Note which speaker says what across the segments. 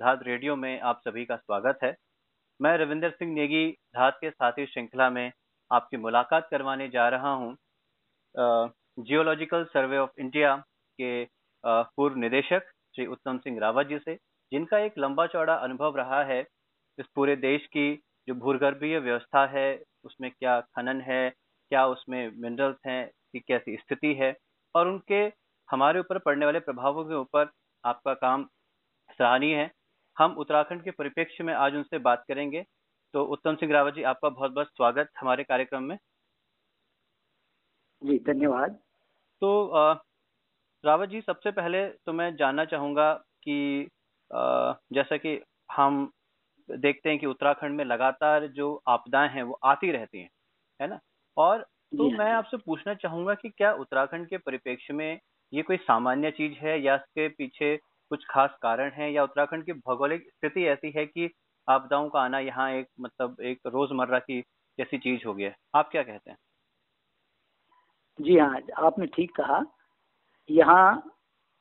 Speaker 1: धात radio में आप सभी का स्वागत है। मैं रविंदर सिंह नेगी धात के साथी श्रृंखला में आपकी मुलाकात करवाने जा रहा हूँ। जियोलॉजिकल सर्वे ऑफ़ इंडिया के पूर्व निदेशक श्री उत्तम सिंह रावत जी से, जिनका एक लंबा चौड़ा अनुभव रहा है इस पूरे देश की जो भूगर्भीय व्यवस्था है, उसमें क्या खनन है, क्या उसमें मिनरल्स हैं, की कैसी स्थिति है, और उनके हमारे ऊपर पड़ने वाले प्रभावों के ऊपर आपका काम सराहनीय है। हम उत्तराखंड के परिप्रेक्ष्य में आज उनसे बात करेंगे। तो उत्तम सिंह रावत जी आपका बहुत बहुत स्वागत हमारे कार्यक्रम में।
Speaker 2: जी धन्यवाद।
Speaker 1: तो रावत जी सबसे पहले तो मैं जानना चाहूँगा कि जैसा कि हम देखते हैं कि उत्तराखंड में लगातार जो आपदाएँ हैं वो आती रहती हैं है ना? और तो हाँ मैं आपसे पूछना चाहूँगा कि क्या उत्तराखंड के परिप्रेक्ष्य में ये कोई सामान्य चीज़ है या इसके पीछे कुछ खास कारण है या उत्तराखंड की भौगोलिक स्थिति ऐसी है कि आपदाओं का आना यहाँ एक मतलब एक रोज़मर्रा की जैसी चीज़ हो गया आप क्या कहते हैं?
Speaker 2: जी हाँ आपने ठीक कहा। यहाँ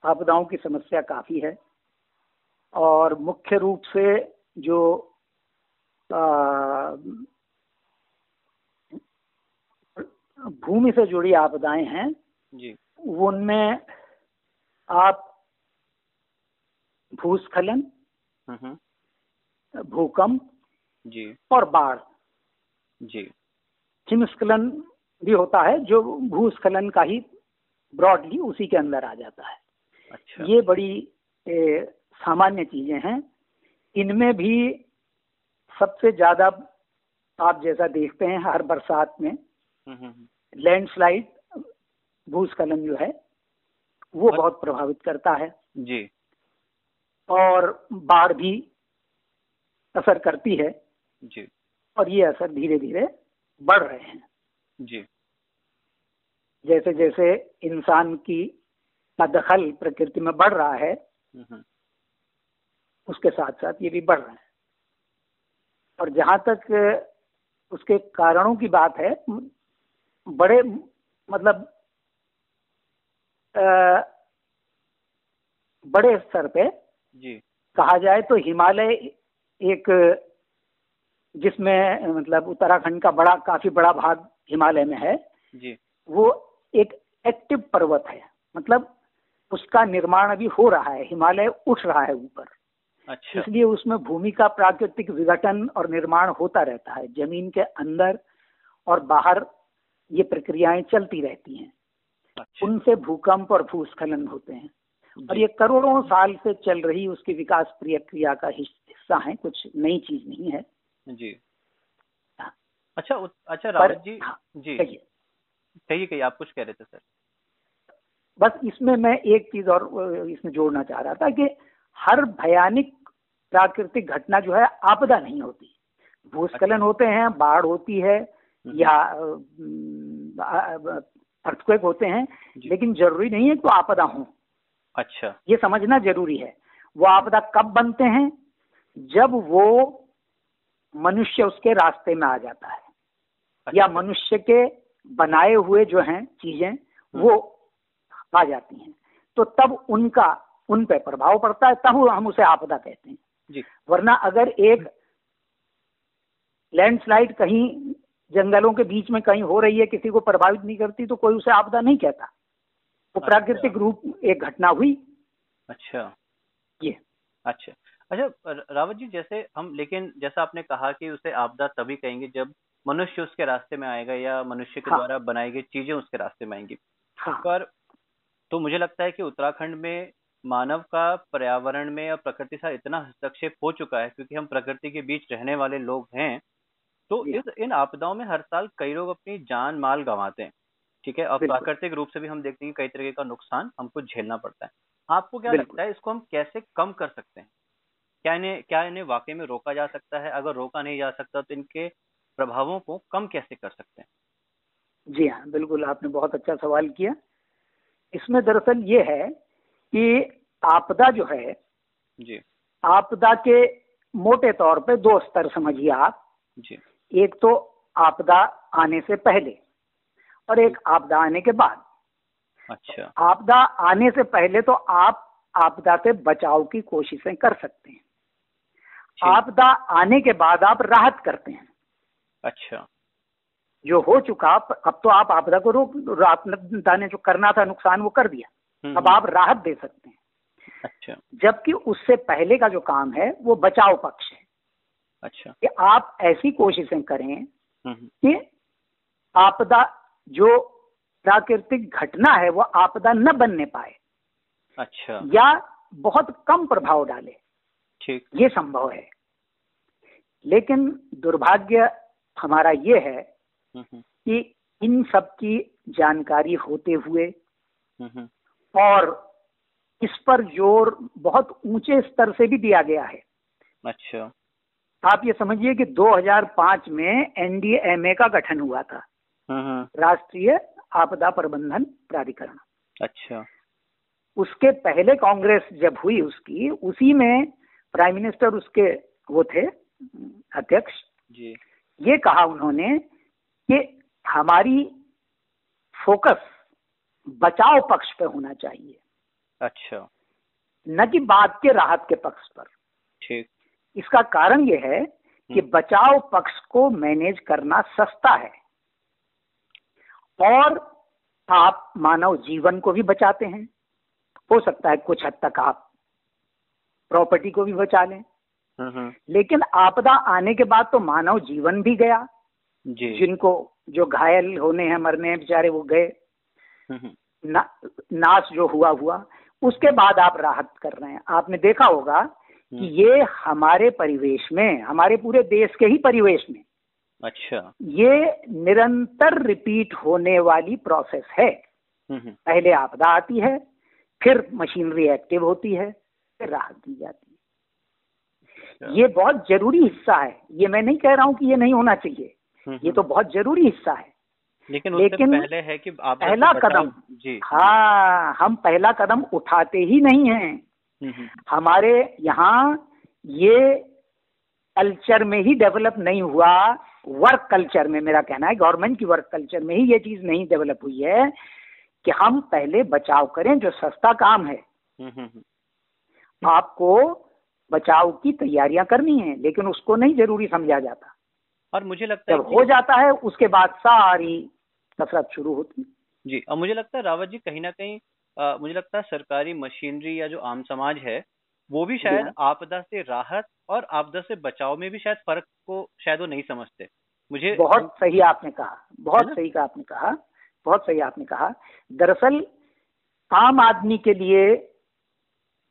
Speaker 2: आपदाओं की समस्या काफ़ी है और मुख्य रूप से जो भूमि से जुड़ी आपदाएँ हैं
Speaker 1: जी।
Speaker 2: उनमें आप भूस्खलन भूकंप
Speaker 1: जी।
Speaker 2: और बाढ़।
Speaker 1: जी।
Speaker 2: हिमस्खलन भी होता है जो भूस्खलन का ही ब्रॉडली उसी के अंदर आ जाता है।
Speaker 1: अच्छा।
Speaker 2: ये बड़ी ए, सामान्य चीज़ें हैं। इनमें भी सबसे ज़्यादा आप जैसा देखते हैं हर बरसात में लैंडस्लाइड भूस्खलन जो है वो बहुत प्रभावित करता है।
Speaker 1: जी।
Speaker 2: और बाढ़ भी असर करती है
Speaker 1: जी।
Speaker 2: और ये असर धीरे धीरे बढ़ रहे हैं।
Speaker 1: जी।
Speaker 2: जैसे जैसे इंसान की का दखल प्रकृति में बढ़ रहा है उसके साथ साथ ये भी बढ़ रहे हैं। और जहाँ तक उसके कारणों की बात है बड़े मतलब आ, बड़े स्तर पे
Speaker 1: जी।
Speaker 2: कहा जाए तो हिमालय एक जिसमें मतलब उत्तराखंड का बड़ा काफ़ी बड़ा भाग हिमालय में है
Speaker 1: जी।
Speaker 2: वो एक एक्टिव पर्वत है। मतलब उसका निर्माण अभी हो रहा है हिमालय उठ रहा है ऊपर।
Speaker 1: अच्छा।
Speaker 2: इसलिए उसमें भूमि का प्राकृतिक विघटन और निर्माण होता रहता है। ज़मीन के अंदर और बाहर ये प्रक्रियाएँ चलती रहती हैं। अच्छा। उनसे भूकंप और भूस्खलन होते हैं। और ये करोड़ों साल से चल रही उसकी विकास प्रक्रिया का हिस्सा है कुछ नई चीज़ नहीं है।
Speaker 1: जी। हाँ। अच्छा अच्छा रावत जी
Speaker 2: हाँ,
Speaker 1: जी। कहिए। कहिए आप कुछ कह रहे थे सर।
Speaker 2: बस इसमें मैं एक चीज़ और इसमें जोड़ना चाह रहा था कि हर भयानक प्राकृतिक घटना जो है आपदा नहीं होती। भूस्खलन अच्छा। होते हैं बाढ़ होती है हम्म। या अर्थक्वेक होते हैं लेकिन ज़रूरी नहीं है कि तो आपदा हो।
Speaker 1: अच्छा।
Speaker 2: ये समझना ज़रूरी है। वो आपदा कब बनते हैं? जब वो मनुष्य उसके रास्ते में आ जाता है। अच्छा। या मनुष्य के बनाए हुए जो हैं चीज़ें हम्म। वो आ जाती हैं। तो तब उनका उन पे प्रभाव पड़ता है तब हम उसे आपदा कहते हैं।
Speaker 1: जी।
Speaker 2: वरना अगर एक लैंडस्लाइड कहीं जंगलों के बीच में कहीं हो रही है किसी को प्रभावित नहीं करती तो कोई उसे आपदा नहीं कहता। अच्छा। प्राकृतिक रूप एक घटना हुई।
Speaker 1: अच्छा।
Speaker 2: ये।
Speaker 1: अच्छा। अच्छा रावत जी जैसे हम लेकिन जैसा आपने कहा कि उसे आपदा तभी कहेंगे जब मनुष्य उसके रास्ते में आएगा या मनुष्य के हाँ। द्वारा बनाई गई चीज़ें उसके रास्ते में आएँगी।
Speaker 2: हाँ।
Speaker 1: पर तो मुझे लगता है कि उत्तराखंड में मानव का पर्यावरण में या प्रकृति से इतना हस्तक्षेप हो चुका है क्योंकि हम प्रकृति के बीच रहने वाले लोग हैं तो इस इन आपदाओं में हर साल कई लोग अपनी जान माल गंवाते हैं। ठीक है? और प्राकृतिक रूप से भी हम देखते हैं कई तरीके का नुकसान हमको झेलना पड़ता है। आपको क्या लगता है इसको हम कैसे कम कर सकते हैं? क्या इन्हें क्या इन्हें वाकई में रोका जा सकता है? अगर रोका नहीं जा सकता तो इनके प्रभावों को कम कैसे कर सकते हैं?
Speaker 2: जी हाँ बिल्कुल आपने बहुत अच्छा सवाल किया। इसमें दरअसल ये है कि आपदा जो है
Speaker 1: जी।
Speaker 2: आपदा के मोटे तौर पे दो स्तर समझिए आप।
Speaker 1: जी।
Speaker 2: एक तो आपदा आने से पहले। और एक आपदा आने के बाद।
Speaker 1: अच्छा।
Speaker 2: आपदा आने से पहले तो आप आपदा से बचाव की कोशिशें कर सकते हैं। आपदा आने के बाद आप राहत करते हैं।
Speaker 1: अच्छा।
Speaker 2: जो हो चुका अब तो आप आपदा को रोक आपदा ने जो करना था नुकसान वो कर दिया। हम्म, अब हम्म। आप राहत दे सकते हैं।
Speaker 1: अच्छा।
Speaker 2: जबकि उससे पहले का जो काम है वो बचाव पक्ष है।
Speaker 1: अच्छा।
Speaker 2: कि आप ऐसी कोशिशें करें
Speaker 1: हम्म,
Speaker 2: कि आपदा जो प्राकृतिक घटना है वो आपदा न बनने पाए।
Speaker 1: अच्छा।
Speaker 2: या बहुत कम प्रभाव डाले।
Speaker 1: ठीक।
Speaker 2: ये संभव है। लेकिन दुर्भाग्य हमारा ये है कि इन सब की जानकारी होते हुए और इस पर ज़ोर बहुत ऊँचे स्तर से भी दिया गया है।
Speaker 1: अच्छा।
Speaker 2: आप ये समझिए कि 2005 में एनडीएमए का गठन हुआ था। राष्ट्रीय आपदा प्रबंधन प्राधिकरण।
Speaker 1: अच्छा।
Speaker 2: उसके पहले कांग्रेस जब हुई उसकी उसी में प्राइम मिनिस्टर उसके वो थे अध्यक्ष।
Speaker 1: जी।
Speaker 2: ये कहा उन्होंने कि हमारी फोकस बचाव पक्ष पे होना चाहिए।
Speaker 1: अच्छा।
Speaker 2: न कि बाद के राहत के पक्ष पर।
Speaker 1: ठीक।
Speaker 2: इसका कारण यह है कि
Speaker 1: हम्म।
Speaker 2: बचाव पक्ष को मैनेज करना सस्ता है। और आप मानव जीवन को भी बचाते हैं। हो सकता है कुछ हद तक आप प्रॉपर्टी को भी बचा लें।
Speaker 1: हम्म, हम्म।
Speaker 2: लेकिन आपदा आने के बाद तो मानव जीवन भी गया।
Speaker 1: जी।
Speaker 2: जिनको जो घायल होने हैं मरने हैं बेचारे वो गए।
Speaker 1: हम्म,
Speaker 2: ना, नाश जो हुआ हुआ। उसके बाद आप राहत कर रहे हैं। आपने देखा होगा कि ये हमारे परिवेश में हमारे पूरे देश के ही परिवेश में
Speaker 1: अच्छा।
Speaker 2: ये निरंतर रिपीट होने वाली प्रोसेस है। पहले आपदा आती है फिर मशीनरी एक्टिव होती है फिर राहत दी जाती है। अच्छा। ये बहुत ज़रूरी हिस्सा है। ये मैं नहीं कह रहा हूँ कि ये नहीं होना चाहिए। ये तो बहुत ज़रूरी हिस्सा है।
Speaker 1: लेकिन लेकिन पहले है कि आप
Speaker 2: पहला कदम।
Speaker 1: जी
Speaker 2: हाँ हम पहला कदम उठाते ही नहीं हैं। हमारे यहाँ ये कल्चर में ही डेवलप नहीं हुआ। वर्क कल्चर में मेरा कहना है गवर्नमेंट की वर्क कल्चर में ही ये चीज़ नहीं डेवलप हुई है कि हम पहले बचाव करें जो सस्ता काम है। आपको बचाव की तैयारियाँ करनी है लेकिन उसको नहीं ज़रूरी समझा जाता।
Speaker 1: और मुझे लगता
Speaker 2: जब है हो जाता है उसके बाद सारी कसरत शुरू होती।
Speaker 1: जी और मुझे लगता है रावत जी कहीं ना कहीं आ, मुझे लगता है सरकारी मशीनरी या जो आम समाज है वो भी शायद हाँ। आपदा से राहत और आपदा से बचाव में भी शायद फ़र्क को शायद वो नहीं समझते। मुझे
Speaker 2: बहुत सही आपने कहा बहुत सही का आपने कहा बहुत सही आपने कहा। दरअसल आम आदमी के लिए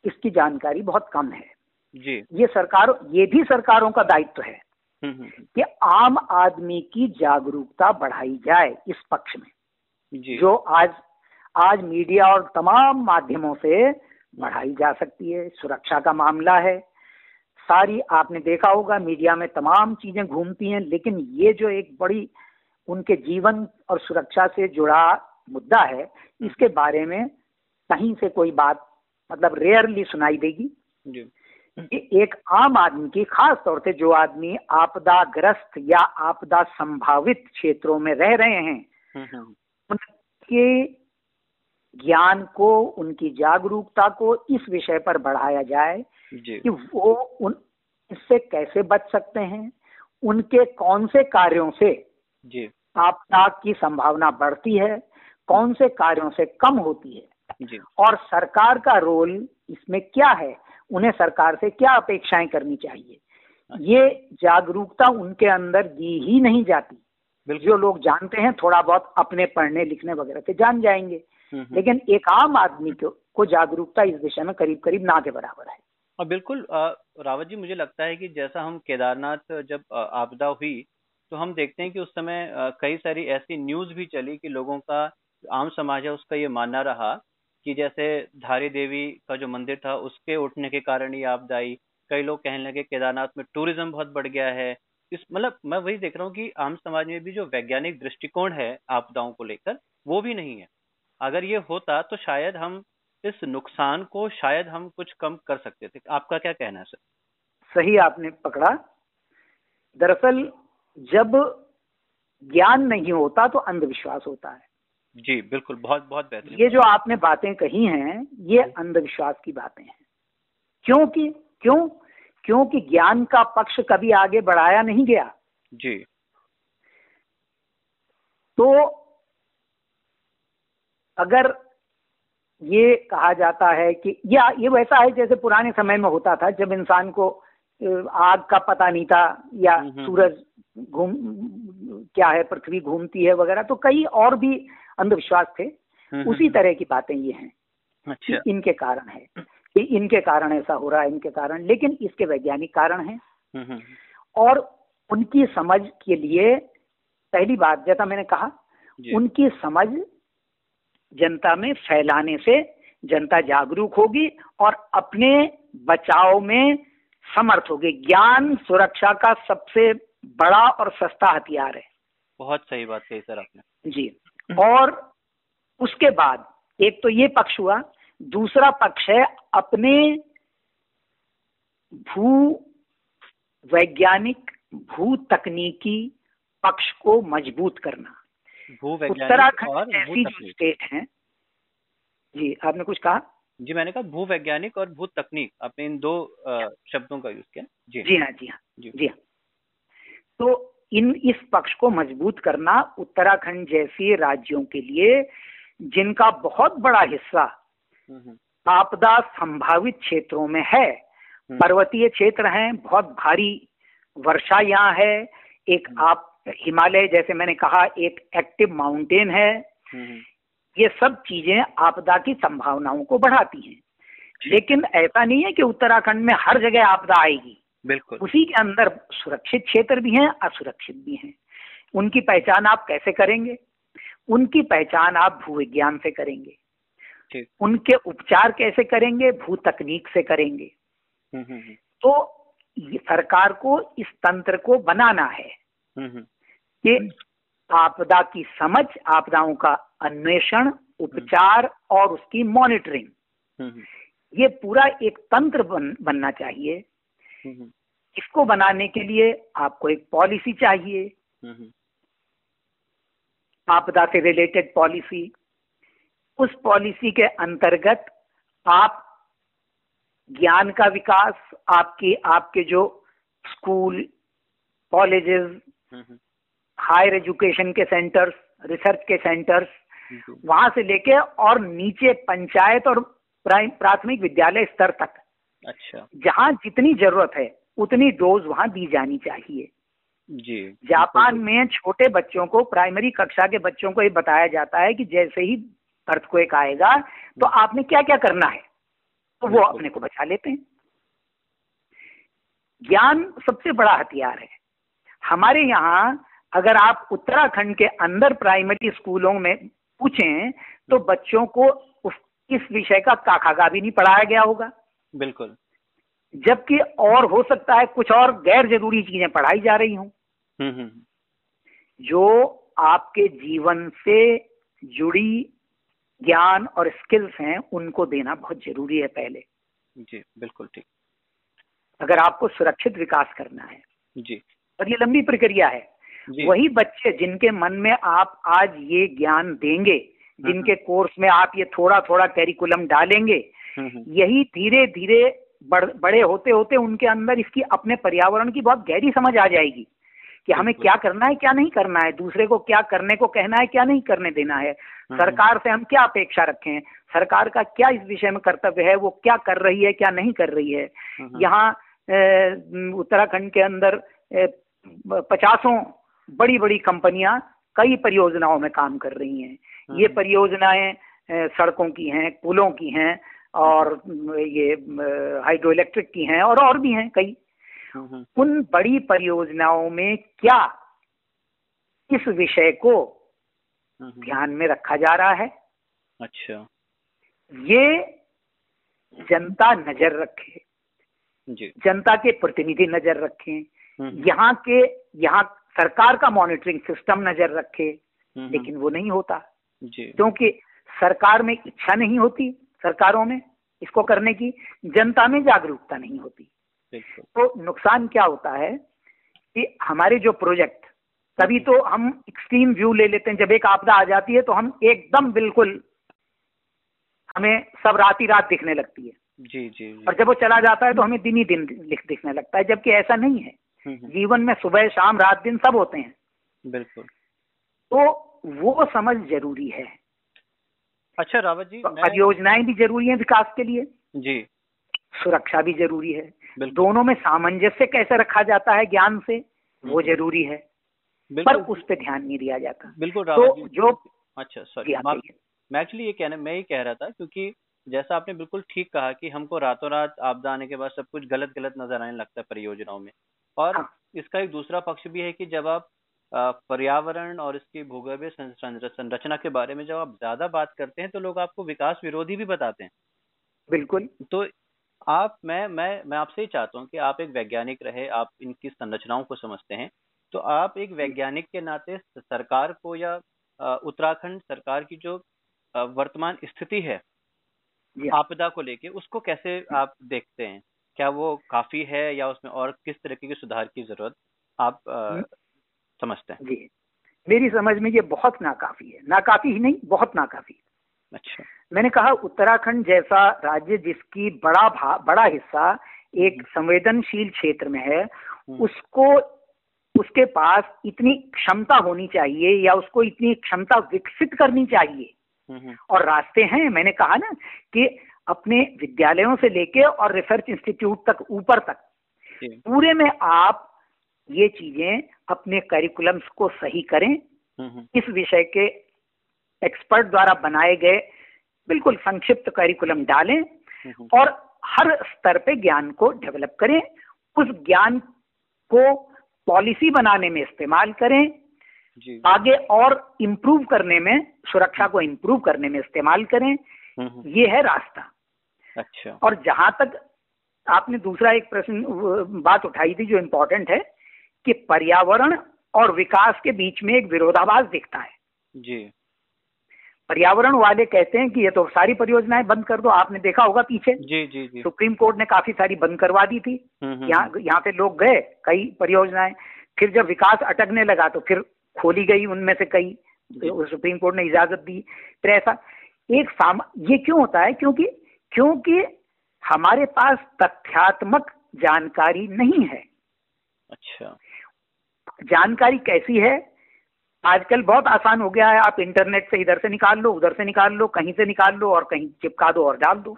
Speaker 2: इसकी जानकारी बहुत कम है।
Speaker 1: जी।
Speaker 2: ये सरकार ये भी सरकारों का दायित्व है
Speaker 1: हम्म, हम्म, हम्म।
Speaker 2: कि आम आदमी की जागरूकता बढ़ाई जाए इस पक्ष में
Speaker 1: जी।
Speaker 2: जो आज आज मीडिया और तमाम माध्यमों से बढ़ाई जा सकती है। सुरक्षा का मामला है सारी आपने देखा होगा मीडिया में तमाम चीज़ें घूमती हैं लेकिन ये जो एक बड़ी उनके जीवन और सुरक्षा से जुड़ा मुद्दा है इसके बारे में कहीं से कोई बात मतलब रेयरली सुनाई देगी
Speaker 1: जी।
Speaker 2: एक आम आदमी की खास तौर से जो आदमी आपदाग्रस्त या आपदा संभावित क्षेत्रों में रह रहे हैं
Speaker 1: हम्म, हम्म।
Speaker 2: उनके ज्ञान को उनकी जागरूकता को इस विषय पर बढ़ाया जाए कि वो उन इससे कैसे बच सकते हैं उनके कौन से कार्यों से आपदा की संभावना बढ़ती है कौन से कार्यों से कम होती है
Speaker 1: जी।
Speaker 2: और सरकार का रोल इसमें क्या है उन्हें सरकार से क्या अपेक्षाएँ करनी चाहिए अच्छा। ये जागरूकता उनके अंदर दी ही नहीं जाती जो लोग जानते हैं थोड़ा बहुत अपने पढ़ने लिखने वगैरह से जान जाएँगे। लेकिन एक आम आदमी को, को जागरूकता इस दिशा में करीब करीब ना के बराबर है।
Speaker 1: और बिल्कुल रावत जी मुझे लगता है कि जैसा हम केदारनाथ जब आपदा हुई तो हम देखते हैं कि उस समय कई सारी ऐसी न्यूज़ भी चली कि लोगों का आम समाज है उसका ये मानना रहा कि जैसे धारी देवी का जो मंदिर था उसके उठने के कारण ये आपदा आई। कई लोग कहने लगे केदारनाथ में टूरिज़्म बहुत बढ़ गया है। इस मतलब मैं वही देख रहा हूँ कि आम समाज में भी जो वैज्ञानिक दृष्टिकोण है आपदाओं को लेकर वो भी नहीं है। अगर ये होता तो शायद हम इस नुकसान को शायद हम कुछ कम कर सकते थे। आपका क्या कहना है सर?
Speaker 2: सही आपने पकड़ा। दरअसल जब ज्ञान नहीं होता तो अंधविश्वास होता है।
Speaker 1: जी बिल्कुल बहुत बहुत बेहतर
Speaker 2: ये जो आपने बातें कही हैं ये अंधविश्वास की बातें हैं। क्योंकि क्यों? क्योंकि ज्ञान का पक्ष कभी आगे बढ़ाया नहीं गया।
Speaker 1: जी।
Speaker 2: तो अगर ये कहा जाता है कि या ये वैसा है जैसे पुराने समय में होता था जब इंसान को आग का पता नहीं था या हम्म, हम्म। सूरज घूम क्या है पृथ्वी घूमती है वगैरह तो कई और भी अंधविश्वास थे। हम्म, उसी तरह की बातें ये हैं अच्छा। इनके कारण है कि इनके कारण ऐसा हो रहा है इनके कारण लेकिन इसके वैज्ञानिक कारण हैं। और उनकी समझ के लिए पहली बात जैसा मैंने कहा उनकी समझ जनता में फैलाने से जनता जागरूक होगी और अपने बचाव में समर्थ होगी। ज्ञान सुरक्षा का सबसे बड़ा और सस्ता हथियार है।
Speaker 1: बहुत सही बात कही सर आपने।
Speaker 2: जी। और उसके बाद एक तो ये पक्ष हुआ दूसरा पक्ष है अपने भू वैज्ञानिक भू तकनीकी पक्ष को मज़बूत करना। उत्तराखंड ऐसी जो स्टेट है। जी आपने कुछ कहा?
Speaker 1: जी मैंने कहा भू वैज्ञानिक और भू तकनीक आपने इन दो शब्दों का यूज़ किया।
Speaker 2: जी। जी हाँ जी हाँ। जी, जी हाँ। तो इन इस पक्ष को मज़बूत करना उत्तराखंड जैसे राज्यों के लिए जिनका बहुत बड़ा हिस्सा हम्म, हम्म। आपदा संभावित क्षेत्रों में है। हम्म। पर्वतीय क्षेत्र हैं बहुत भारी वर्षा यहाँ है। एक आप हिमालय जैसे मैंने कहा एक एक्टिव माउंटेन है। ये सब चीज़ें आपदा की संभावनाओं को बढ़ाती हैं। लेकिन ऐसा नहीं है कि उत्तराखंड में हर जगह आपदा आएगी।
Speaker 1: बिल्कुल।
Speaker 2: उसी के अंदर सुरक्षित क्षेत्र भी हैं असुरक्षित भी हैं। उनकी पहचान आप कैसे करेंगे? उनकी पहचान आप भूविज्ञान से करेंगे। उनके उपचार कैसे करेंगे? भू तकनीक से करेंगे। हम्म, हम्म, हम्म। तो सरकार को इस तंत्र को बनाना है। कि आपदा की समझ आपदाओं का अन्वेषण उपचार और उसकी मॉनिटरिंग। ये पूरा एक तंत्र बन, बनना चाहिए। इसको बनाने के लिए आपको एक पॉलिसी चाहिए। आपदा से रिलेटेड पॉलिसी। उस पॉलिसी के अंतर्गत आप ज्ञान का विकास आपके आपके जो स्कूल कॉलेजेस हायर एजुकेशन के सेंटर्स रिसर्च के सेंटर्स वहाँ से लेके और नीचे पंचायत और प्राथमिक विद्यालय स्तर तक।
Speaker 1: अच्छा।
Speaker 2: जहाँ जितनी ज़रूरत है उतनी डोज वहाँ दी जानी चाहिए।
Speaker 1: जी
Speaker 2: जापान में छोटे बच्चों को प्राइमरी कक्षा के बच्चों को ये बताया जाता है कि जैसे ही अर्थक्वेक आएगा तो हम्म। आपने क्या क्या करना है? तो वो अपने को बचा लेते हैं। ज्ञान सबसे बड़ा हथियार है। हमारे यहाँ अगर आप उत्तराखंड के अंदर प्राइमरी स्कूलों में पूछें तो बच्चों को उस इस विषय का काखागा भी नहीं पढ़ाया गया होगा।
Speaker 1: बिल्कुल।
Speaker 2: जबकि और हो सकता है कुछ और गैर ज़रूरी चीज़ें पढ़ाई जा रही हूँ। हम्म, हम्म। जो आपके जीवन से जुड़ी ज्ञान और स्किल्स हैं उनको देना बहुत ज़रूरी है पहले।
Speaker 1: जी बिल्कुल ठीक।
Speaker 2: अगर आपको सुरक्षित विकास करना है।
Speaker 1: जी।
Speaker 2: और ये लंबी प्रक्रिया है। वही बच्चे जिनके मन में आप आज ये ज्ञान देंगे हम्म, जिनके कोर्स में आप ये थोड़ा थोड़ा कैरिकुलम डालेंगे यही धीरे धीरे बड़े होते होते उनके अंदर इसकी अपने पर्यावरण की बहुत गहरी समझ आ जाएगी कि हमें क्या करना है क्या नहीं करना है दूसरे को क्या करने को कहना है क्या नहीं करने देना है। हम्म। सरकार से हम क्या अपेक्षा रखें? सरकार का क्या इस विषय में कर्तव्य है? वो क्या कर रही है क्या नहीं कर रही है? हम्म। यहाँ उत्तराखंड के अंदर पचासों बड़ी बड़ी कंपनियाँ कई परियोजनाओं में काम कर रही हैं। ये हम्म। परियोजनाएँ सड़कों की हैं पुलों की हैं और ये हाइड्रो इलेक्ट्रिक की हैं और और भी हैं कई। उन बड़ी परियोजनाओं में क्या इस विषय को ध्यान में रखा जा रहा है?
Speaker 1: अच्छा।
Speaker 2: ये जनता नज़र रखे।
Speaker 1: जी।
Speaker 2: जनता के प्रतिनिधि नज़र रखें। यहाँ के यहाँ सरकार का मॉनिटरिंग सिस्टम नज़र रखे लेकिन वो नहीं होता। क्योंकि सरकार में इच्छा नहीं होती सरकारों में इसको करने की जनता में जागरूकता नहीं होती। तो नुकसान क्या होता है कि हमारे जो प्रोजेक्ट तभी तो हम एक्सट्रीम व्यू ले लेते हैं। जब एक आपदा आ जाती है तो हम एकदम बिल्कुल हमें सब रात ही रात दिखने लगती है।
Speaker 1: जी जी, जी।
Speaker 2: और जब वो चला जाता है तो हमें दिन ही दिन दिखने लगता है जबकि ऐसा नहीं है। हम्म, हम्म। जीवन में सुबह शाम रात दिन सब होते हैं।
Speaker 1: बिल्कुल।
Speaker 2: तो वो समझ ज़रूरी है।
Speaker 1: अच्छा रावत जी
Speaker 2: तो परियोजनाएँ भी ज़रूरी है विकास के लिए।
Speaker 1: जी।
Speaker 2: सुरक्षा भी ज़रूरी है। दोनों में सामंजस्य कैसे रखा जाता है ज्ञान से वो। ज़रूरी है। पर उस पर ध्यान नहीं दिया जाता।
Speaker 1: बिल्कुल
Speaker 2: तो जो।
Speaker 1: अच्छा सॉरी मैं एक्चुअली ये कहना मैं ही कह रहा था क्योंकि जैसा आपने बिल्कुल ठीक कहा कि हमको रातों रात आपदा आने के बाद सब कुछ गलत गलत नज़र आने लगता है परियोजनाओं में। और हाँ। इसका एक दूसरा पक्ष भी है कि जब आप पर्यावरण और इसकी भूगर्भीय संरचना के बारे में जब आप ज़्यादा बात करते हैं तो लोग आपको विकास विरोधी भी बताते हैं।
Speaker 2: बिल्कुल।
Speaker 1: तो आप मैं मैं मैं आपसे ही चाहता हूँ कि आप एक वैज्ञानिक रहे आप इनकी संरचनाओं को समझते हैं। तो आप एक वैज्ञानिक के नाते सरकार को या उत्तराखंड सरकार की जो वर्तमान स्थिति है आपदा को लेके उसको कैसे आप देखते हैं? क्या वो काफ़ी है या उसमें और किस तरीके के सुधार की ज़रूरत आप आ, समझते हैं?
Speaker 2: जी। मेरी समझ में ये बहुत नाकाफी है। नाकाफी ही नहीं बहुत नाकाफी
Speaker 1: अच्छा।
Speaker 2: मैंने कहा उत्तराखंड जैसा राज्य जिसकी बड़ा भा, बड़ा हिस्सा एक हम्म। संवेदनशील क्षेत्र में है हम्म। उसको उसके पास इतनी क्षमता होनी चाहिए या उसको इतनी क्षमता विकसित करनी चाहिए। हम्म, और रास्ते हैं मैंने कहा ना कि अपने विद्यालयों से लेके और रिसर्च इंस्टीट्यूट तक ऊपर तक। पूरे में आप ये चीज़ें अपने करिकुलम्स को सही करें। इस विषय के एक्सपर्ट द्वारा बनाए गए बिल्कुल संक्षिप्त करिकुलम डालें और हर स्तर पे ज्ञान को डेवलप करें। उस ज्ञान को पॉलिसी बनाने में इस्तेमाल करें। जी। आगे और इम्प्रूव करने में सुरक्षा को इम्प्रूव करने में इस्तेमाल करें। ये है रास्ता।
Speaker 1: अच्छा।
Speaker 2: और जहाँ तक आपने दूसरा एक प्रश्न बात उठाई थी जो इम्पोर्टेंट है कि पर्यावरण और विकास के बीच में एक विरोधाभास दिखता है।
Speaker 1: जी।
Speaker 2: पर्यावरण वाले कहते हैं कि ये तो सारी परियोजनाएँ बंद कर दो आपने देखा होगा पीछे।
Speaker 1: जी जी जी।
Speaker 2: सुप्रीम कोर्ट ने काफ़ी सारी बंद करवा दी थी। हम्म, हम्म, यहाँ हम्म। यहाँ पे लोग गए कई परियोजनाएँ फिर जब विकास अटकने लगा तो फिर खोली गई उनमें से कई सुप्रीम कोर्ट ने इजाज़त दी। फिर ऐसा एक साम ये क्यों होता है? क्योंकि क्योंकि हमारे पास तथ्यात्मक जानकारी नहीं है।
Speaker 1: अच्छा।
Speaker 2: जानकारी कैसी है? आजकल बहुत आसान हो गया है। आप इंटरनेट से इधर से निकाल लो उधर से निकाल लो कहीं से निकाल लो और कहीं चिपका दो और डाल दो।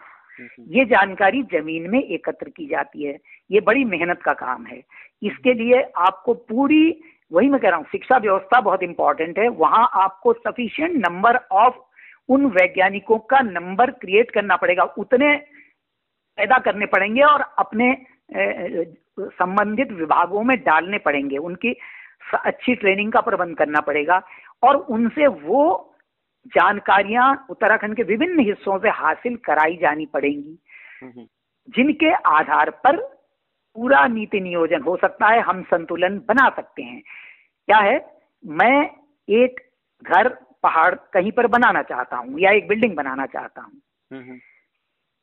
Speaker 2: ये जानकारी ज़मीन में एकत्र की जाती है। ये बड़ी मेहनत का काम है। इसके लिए आपको पूरी वही मैं कह रहा हूँ शिक्षा व्यवस्था बहुत इंपॉर्टेंट है। वहाँ आपको सफिशियंट नंबर ऑफ़ उन वैज्ञानिकों का नंबर क्रिएट करना पड़ेगा। उतने पैदा करने पड़ेंगे और अपने संबंधित विभागों में डालने पड़ेंगे। उनकी अच्छी ट्रेनिंग का प्रबंध करना पड़ेगा और उनसे वो जानकारियाँ उत्तराखंड के विभिन्न हिस्सों से हासिल कराई जानी पड़ेंगी। जिनके आधार पर पूरा नीति नियोजन हो सकता है हम संतुलन बना सकते हैं। क्या है? मैं एक घर पहाड़ कहीं पर बनाना चाहता हूँ या एक बिल्डिंग बनाना चाहता हूँ।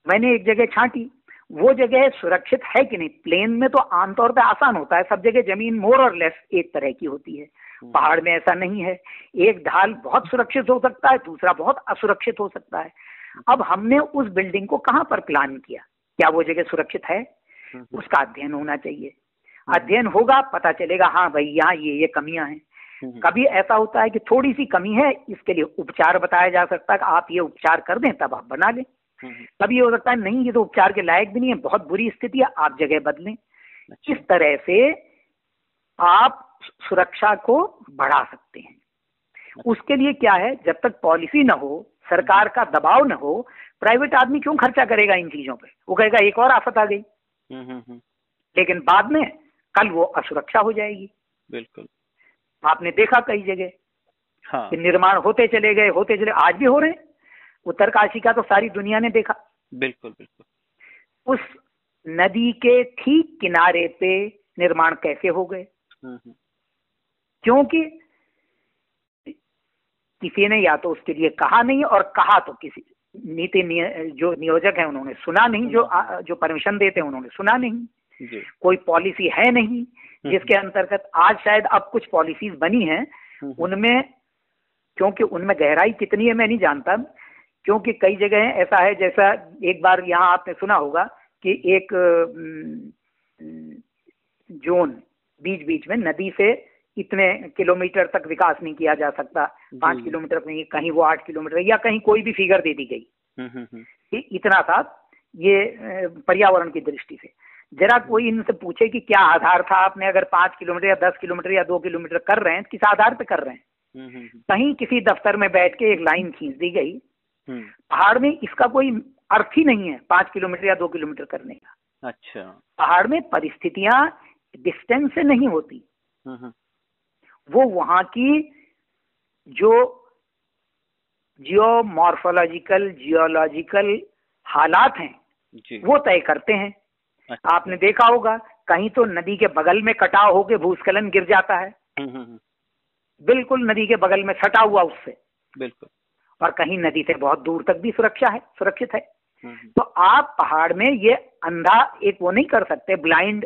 Speaker 2: मैंने एक जगह छांटी वो जगह सुरक्षित है कि नहीं? प्लेन में तो आमतौर पे आसान होता है सब जगह ज़मीन मोर और लेस एक तरह की होती है। हम्म। पहाड़ में ऐसा नहीं है। एक ढाल बहुत सुरक्षित हो सकता है दूसरा बहुत असुरक्षित हो सकता है। अब हमने उस बिल्डिंग को कहाँ पर प्लान किया? क्या वो जगह सुरक्षित है? हम्म। उसका अध्ययन होना चाहिए। हम्म। अध्ययन होगा पता चलेगा हाँ भाई यहाँ ये ये कमियाँ हैं। कभी ऐसा होता है कि थोड़ी सी कमी है इसके लिए उपचार बताया जा सकता है आप ये उपचार कर दें तब आप बना लें। कभी ये हो सकता है नहीं ये तो उपचार के लायक भी नहीं है बहुत बुरी स्थिति है आप जगह बदलें। अच्छा। इस तरह से आप सुरक्षा को बढ़ा सकते हैं। अच्छा। उसके लिए क्या है जब तक पॉलिसी ना हो सरकार का दबाव ना हो प्राइवेट आदमी क्यों खर्चा करेगा इन चीज़ों पे? वो कहेगा एक और आफत आ गई। हम्म, हम्म, हम्म। लेकिन बाद में कल वो असुरक्षा हो जाएगी।
Speaker 1: बिल्कुल।
Speaker 2: आपने देखा कई जगह
Speaker 1: हाँ।
Speaker 2: निर्माण होते चले गए होते चले आज भी हो रहे उत्तरकाशी का तो सारी दुनिया ने देखा।
Speaker 1: बिल्कुल बिल्कुल।
Speaker 2: उस नदी के ठीक किनारे पे निर्माण कैसे हो गए? हम्म, हम्म। क्योंकि किसी ने या तो उसके लिए कहा नहीं और कहा तो किसी नीति निय, जो नियोजक है उन्होंने सुना नहीं जो हम्म, जो परमिशन देते हैं उन्होंने सुना नहीं। कोई पॉलिसी है नहीं। जिसके अंतर्गत आज शायद अब कुछ पॉलिसीज़ बनी हैं। हम्म। उनमें क्योंकि उनमें गहराई कितनी है मैं नहीं जानता क्योंकि कई जगह ऐसा है जैसा एक बार यहाँ आपने सुना होगा कि एक जोन बीच बीच में नदी से इतने किलोमीटर तक विकास नहीं किया जा सकता। पाँच किलोमीटर कहीं कहीं वो आठ किलोमीटर या कहीं कोई भी फिगर दे दी गई। हम्म, हम्म, हम्म। कि इतना था ये पर्यावरण की दृष्टि से। जरा कोई इनसे पूछे कि क्या आधार था? आपने अगर पाँच किलोमीटर या दस किलोमीटर या दो किलोमीटर कर रहे हैं किस आधार पे कर रहे हैं? कहीं किसी दफ्तर में बैठ के एक लाइन खींच दी गई। पहाड़ में इसका कोई अर्थ ही नहीं है पाँच किलोमीटर या दो किलोमीटर करने का।
Speaker 1: अच्छा।
Speaker 2: पहाड़ में परिस्थितियाँ डिस्टेंस से नहीं होती। वो वहाँ की जो जियो जियोमॉर्फोलॉजिकल जियोलॉजिकल हालात हैं वो तय करते हैं। आपने देखा होगा कहीं तो नदी के बगल में कटाव होके भूस्खलन गिर जाता है। हम्म, हम्म, हम्म। बिल्कुल नदी के बगल में सटा हुआ उससे।
Speaker 1: बिल्कुल।
Speaker 2: और कहीं नदी से बहुत दूर तक भी सुरक्षा है सुरक्षित है। तो आप पहाड़ में ये अंधा एक वो नहीं कर सकते ब्लाइंड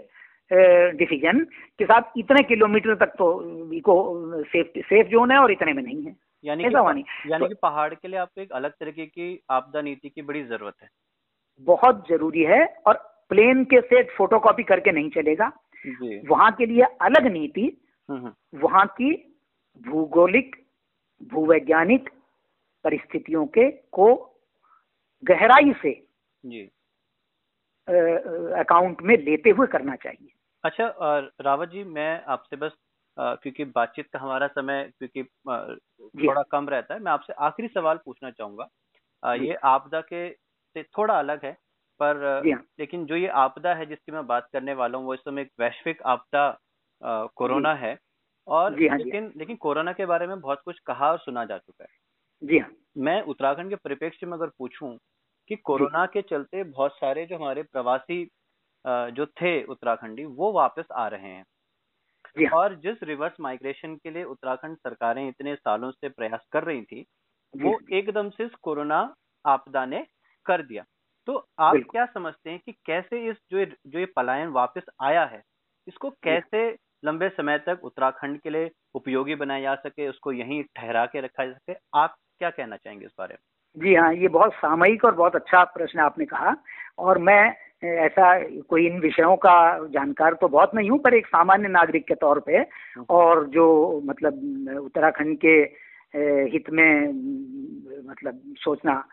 Speaker 2: डिसीज़न के साथ इतने किलोमीटर तक तो को सेफ़ सेफ़ जोन है और इतने में नहीं है।
Speaker 1: यानी कि यानी तो, कि पहाड़ के लिए आपको एक अलग तरीके की आपदा नीति की बड़ी ज़रूरत है।
Speaker 2: बहुत ज़रूरी है और प्लेन के सेट फोटोकॉपी करके नहीं चलेगा। वहाँ के लिए अलग नीति हम्म, हम्म। वहाँ की भूगोलिक भूवैज्ञानिक परिस्थितियों के को गहराई से अकाउंट में लेते हुए करना चाहिए।
Speaker 1: अच्छा और रावत जी मैं आपसे बस क्योंकि बातचीत का हमारा समय क्योंकि थोड़ा कम रहता है मैं आपसे आखिरी सवाल पूछना चाहूँगा। आ, ये आपदा के से थोड़ा अलग है पर हाँ। लेकिन जो ये आपदा है जिसकी मैं बात करने वाला हूँ वो इस समय एक वैश्विक आपदा कोरोना है। और हाँ, हाँ। लेकिन लेकिन कोरोना के बारे में बहुत कुछ कहा और सुना जा चुका है।
Speaker 2: जी हाँ।
Speaker 1: मैं उत्तराखंड के परिप्रेक्ष्य में अगर पूछूँ कि कोरोना के चलते बहुत सारे जो हमारे प्रवासी जो थे उत्तराखंडी वो वापस आ रहे हैं। और जिस रिवर्स माइग्रेशन के लिए उत्तराखंड सरकारें इतने सालों से प्रयास कर रही थी वो एकदम से कोरोना आपदा ने कर दिया। तो आप क्या समझते हैं कि कैसे इस जो जो ये पलायन वापस आया है इसको कैसे लंबे समय तक उत्तराखंड के लिए उपयोगी बनाया जा सके उसको यहीं ठहरा के रखा जा सके आप क्या कहना चाहेंगे इस बारे
Speaker 2: में? जी हाँ ये बहुत सामयिक और बहुत अच्छा प्रश्न आपने कहा और मैं ऐसा कोई इन विषयों का जानकार तो बहुत नहीं हूँ पर एक सामान्य नागरिक के तौर पे और जो मतलब उत्तराखंड के हित में मतलब सोचना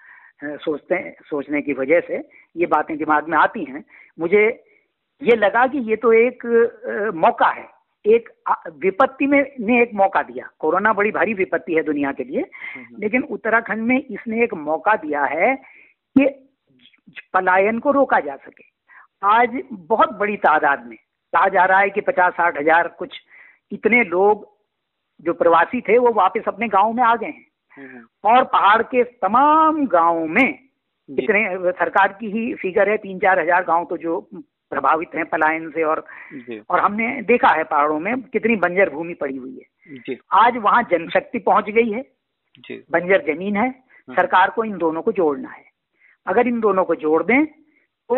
Speaker 2: सोचते सोचने की वजह से ये बातें दिमाग में आती हैं। मुझे ये लगा कि ये तो एक मौका है। एक विपत्ति में ने एक मौका दिया। कोरोना बड़ी भारी विपत्ति है दुनिया के लिए। हम्म, हम्म। लेकिन उत्तराखंड में इसने एक मौका दिया है कि पलायन को रोका जा सके। आज बहुत बड़ी तादाद में कहा जा रहा है कि पचास साठ हज़ार कुछ इतने लोग जो प्रवासी थे वो वापस अपने गाँव में आ गए हैं। और पहाड़ के तमाम गाँवों में इतने सरकार की ही फिगर है तीन चार हज़ार गाँव तो जो प्रभावित हैं पलायन से और और हमने देखा है पहाड़ों में कितनी बंजर भूमि पड़ी हुई है। आज वहाँ जनशक्ति पहुँच गई है। बंजर ज़मीन है। हम्म। सरकार को इन दोनों को जोड़ना है। अगर इन दोनों को जोड़ दें तो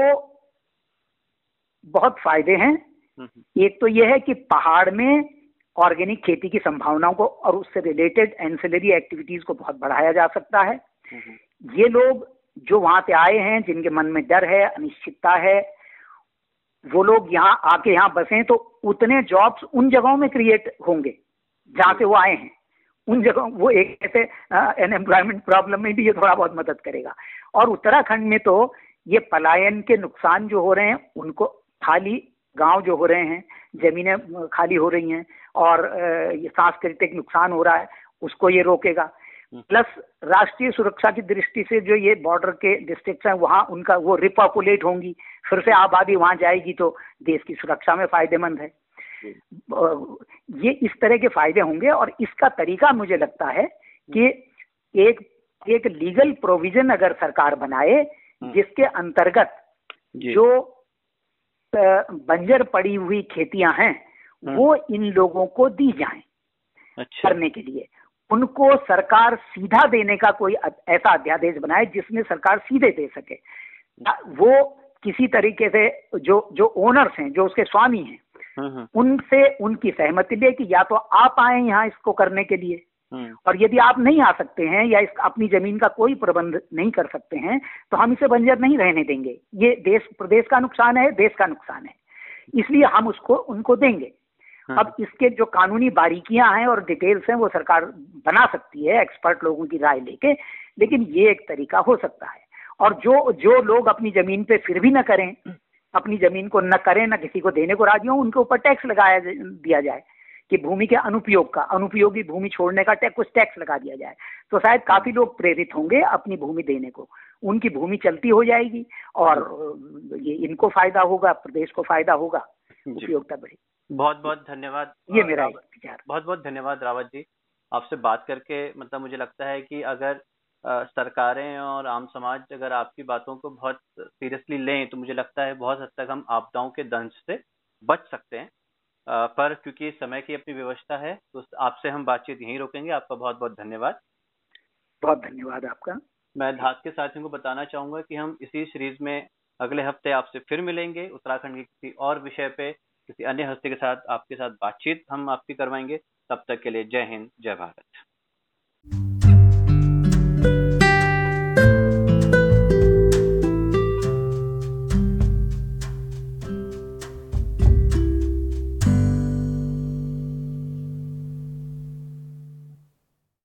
Speaker 2: बहुत फ़ायदे हैं। हम्म। एक तो यह है कि पहाड़ में ऑर्गेनिक खेती की संभावनाओं को और उससे रिलेटेड एंसिलरी एक्टिविटीज़ को बहुत बढ़ाया जा सकता है। ये लोग जो वहाँ से आए हैं जिनके मन में डर है अनिश्चितता है वो लोग यहाँ आके यहाँ बसे तो उतने जॉब्स उन जगहों में क्रिएट होंगे जहाँ से वो आए हैं। उन जगह वो एक ऐसे अनएम्प्लॉयमेंट प्रॉब्लम में भी ये थोड़ा बहुत मदद करेगा। और उत्तराखंड में तो ये पलायन के नुकसान जो हो रहे हैं उनको खाली गाँव जो हो रहे हैं जमीनें खाली हो रही हैं और ये सांस्कृतिक नुकसान हो रहा है उसको ये रोकेगा। हम्म। प्लस राष्ट्रीय सुरक्षा की दृष्टि से जो ये बॉर्डर के डिस्ट्रिक्ट हैं वहाँ उनका वो रिपॉपुलेट होंगी। फिर से आबादी वहाँ जाएगी तो देश की सुरक्षा में फ़ायदेमंद है। ये इस तरह के फ़ायदे होंगे और इसका तरीका मुझे लगता है कि एक एक लीगल प्रोविज़न अगर सरकार बनाए हम्म। जिसके अंतर्गत जो बंजर पड़ी हुई खेतियाँ हैं हम्म। वो इन लोगों को दी जाएँ अच्छा। करने के लिए उनको सरकार सीधा देने का कोई ऐसा अध्यादेश बनाए जिसमें सरकार सीधे दे सके वो किसी तरीके से जो जो ओनर्स हैं जो उसके स्वामी हैं उनसे उनकी सहमति ले कि या तो आप आए यहाँ इसको करने के लिए और यदि आप नहीं आ सकते हैं या इस अपनी ज़मीन का कोई प्रबंध नहीं कर सकते हैं तो हम इसे बंजर नहीं रहने देंगे। ये देश प्रदेश का नुकसान है देश का नुकसान है। इसलिए हम उसको उनको देंगे। अब इसके जो कानूनी बारीकियाँ हैं और डिटेल्स हैं वो सरकार बना सकती है एक्सपर्ट लोगों की राय लेके लेकिन ये एक तरीका हो सकता है। और जो जो लोग अपनी ज़मीन पे फिर भी न करें अपनी ज़मीन को न करें न किसी को देने को राज़ी हो उनके ऊपर टैक्स लगाया दिया जाए। कि भूमि के अनुपयोग का अनुपयोगी भूमि छोड़ने का टैक्स कुछ टैक्स लगा दिया जाए। तो शायद काफ़ी लोग प्रेरित होंगे अपनी भूमि देने को। उनकी भूमि चलती हो जाएगी और ये इनको फ़ायदा होगा प्रदेश को फ़ायदा होगा उपयोगिता बढ़ेगी।
Speaker 1: बहुत बहुत धन्यवाद।
Speaker 2: ये मेरा विचार।
Speaker 1: बहुत बहुत धन्यवाद रावत जी। आपसे बात करके मतलब मुझे लगता है कि अगर आ, सरकारें और आम समाज अगर आपकी बातों को बहुत सीरियसली लें तो मुझे लगता है बहुत हद तक हम आपदाओं के दंश से बच सकते हैं। पर क्योंकि समय की अपनी व्यवस्था है तो आपसे हम बातचीत यहीं रोकेंगे। आपका बहुत बहुत धन्यवाद।
Speaker 2: बहुत धन्यवाद आपका।
Speaker 1: मैं धात के साथियों को बताना चाहूँगा कि हम इसी सीरीज़ में अगले हफ़्ते आपसे फिर मिलेंगे। उत्तराखंड के किसी और विषय पे किसी अन्य हस्ती के साथ आपके साथ बातचीत हम आपकी करवाएँगे। तब तक के लिए जय हिंद जय भारत।